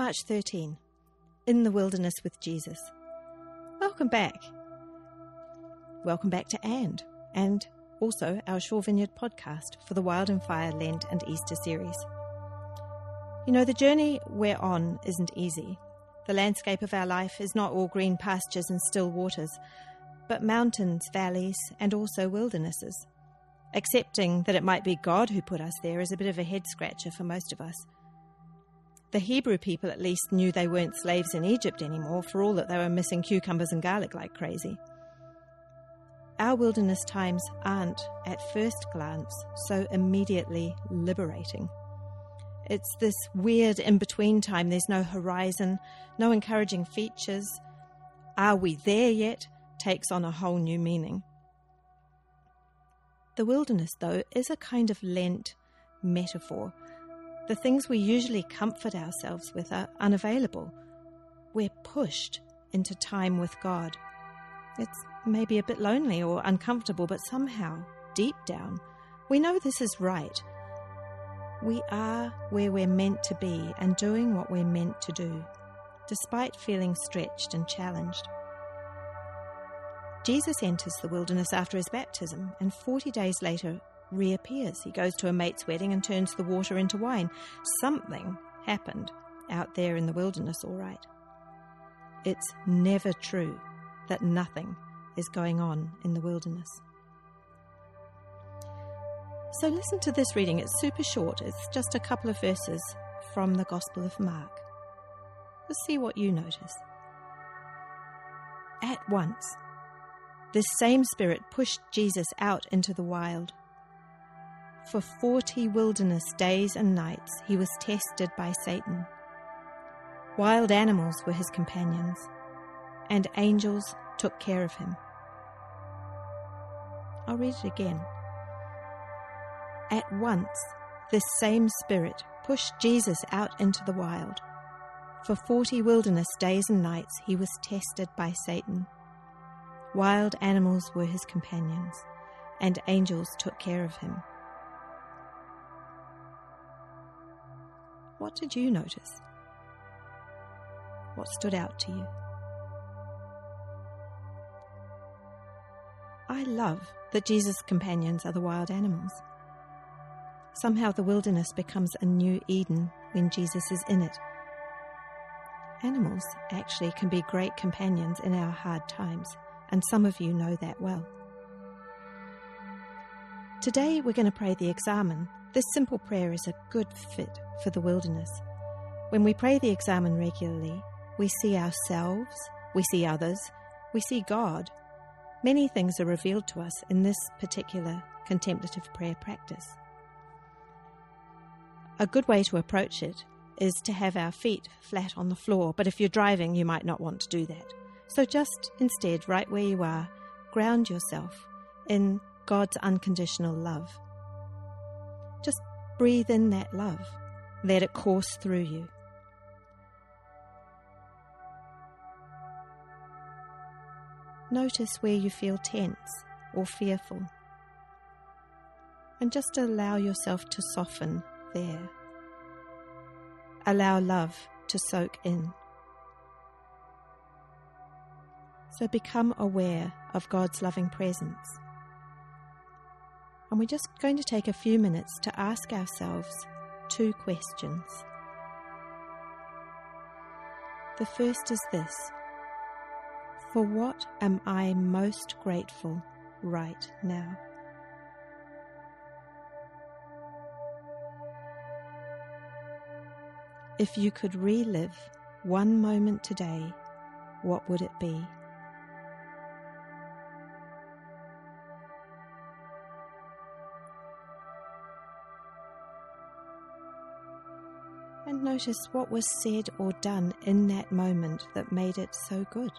March 13 In the Wilderness with Jesus. Welcome back. Welcome back to And, and also our Shore Vineyard podcast for the Wild and Fire Lent and Easter series. You know, the journey we're on isn't easy. The landscape of our life is not all green pastures and still waters, but mountains, valleys, and also wildernesses. Accepting that it might be God who put us there is a bit of a head scratcher for most of us. The Hebrew people at least knew they weren't slaves in Egypt anymore, for all that they were missing cucumbers and garlic like crazy. Our wilderness times aren't, at first glance, so immediately liberating. It's this weird in between time. There's no horizon, no encouraging features. Are we there yet? takes on a whole new meaning. The wilderness, though, is a kind of Lent metaphor. The things we usually comfort ourselves with are unavailable. We're pushed into time with God. It's maybe a bit lonely or uncomfortable, but somehow, deep down, we know this is right we are where we're meant to be and doing what we're meant to do, despite feeling stretched and challenged. Jesus enters the wilderness after his baptism and 40 days later reappears. He goes to a mate's wedding and turns the water into wine. Something happened out there in the wilderness, all right. It's never true that nothing is going on in the wilderness. So listen to this reading. It's super short, it's just a couple of verses from the Gospel of Mark. Let's see what you notice. At once, this same Spirit pushed Jesus out into the wild. For forty wilderness days and nights he was tested by Satan. Wild animals were his companions, and angels took care of him. I'll read it again. At once, this same Spirit pushed Jesus out into the wild. For forty wilderness days and nights he was tested by Satan. Wild animals were his companions, and angels took care of him. What did you notice? What stood out to you? I love that Jesus' companions are the wild animals. Somehow the wilderness becomes a new Eden when Jesus is in it. Animals actually can be great companions in our hard times, and some of you know that well. Today we're going to pray the examen. This simple prayer is a good fit for the wilderness. When we pray the examen regularly, we see ourselves, we see others, we see God. Many things are revealed to us in this particular contemplative prayer practice. A good way to approach it is to have our feet flat on the floor, but if you're driving, you might not want to do that. So just instead, right where you are, ground yourself in God's unconditional love. Just breathe in that love, let it course through you. Notice where you feel tense or fearful. And just allow yourself to soften there. Allow love to soak in. So become aware of God's loving presence. And we're just going to take a few minutes to ask ourselves two questions. The first is this For what am I most grateful right now? If you could relive one moment today, what would it be? Notice what was said or done in that moment that made it so good.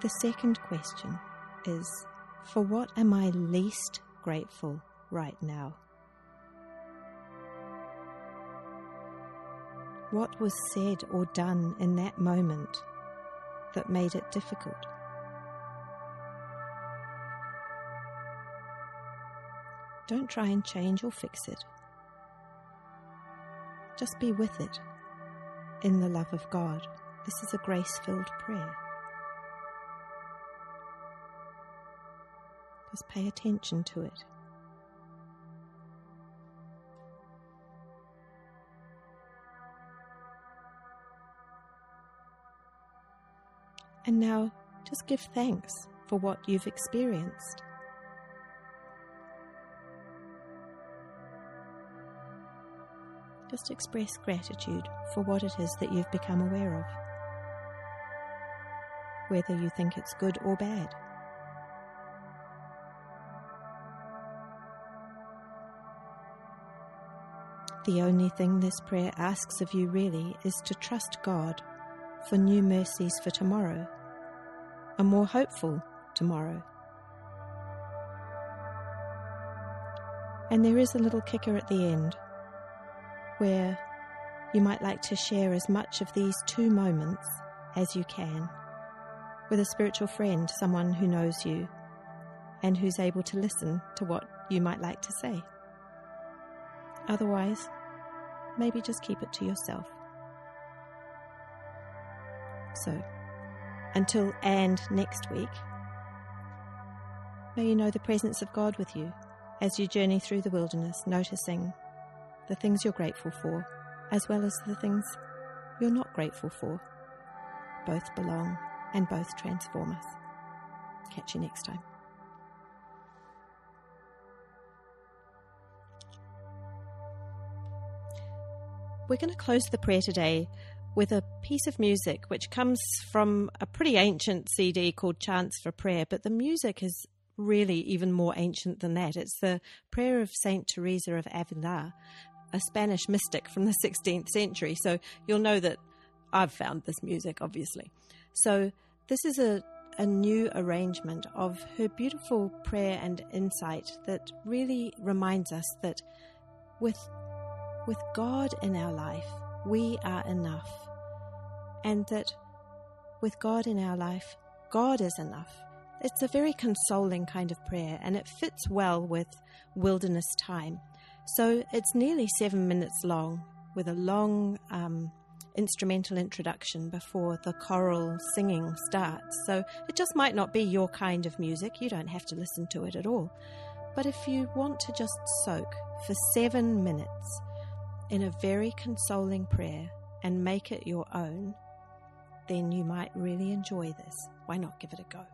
The second question is for what am I least grateful right now? What was said or done in that moment that made it difficult? Don't try and change or fix it. Just be with it in the love of God. This is a grace filled prayer. Just pay attention to it. And now just give thanks for what you've experienced. Just express gratitude for what it is that you've become aware of, whether you think it's good or bad. The only thing this prayer asks of you really is to trust God for new mercies for tomorrow, a more hopeful tomorrow. And there is a little kicker at the end where you might like to share as much of these two moments as you can with a spiritual friend, someone who knows you and who's able to listen to what you might like to say. Otherwise, maybe just keep it to yourself. So, until and next week, may you know the presence of God with you as you journey through the wilderness, noticing the things you're grateful for, as well as the things you're not grateful for. Both belong and both transform us. Catch you next time. We're going to close the prayer today with a piece of music which comes from a pretty ancient CD called Chants for Prayer, but the music is really even more ancient than that. It's the prayer of Saint Teresa of Avila, a Spanish mystic from the 16th century. So you'll know that I've found this music, obviously. So this is a, a new arrangement of her beautiful prayer and insight that really reminds us that with, with God in our life, we are enough. And that with God in our life, God is enough. It's a very consoling kind of prayer, and it fits well with wilderness time. So it's nearly seven minutes long, with a long um, instrumental introduction before the choral singing starts. So it just might not be your kind of music. You don't have to listen to it at all. But if you want to just soak for seven minutes in a very consoling prayer and make it your own, then you might really enjoy this. Why not give it a go?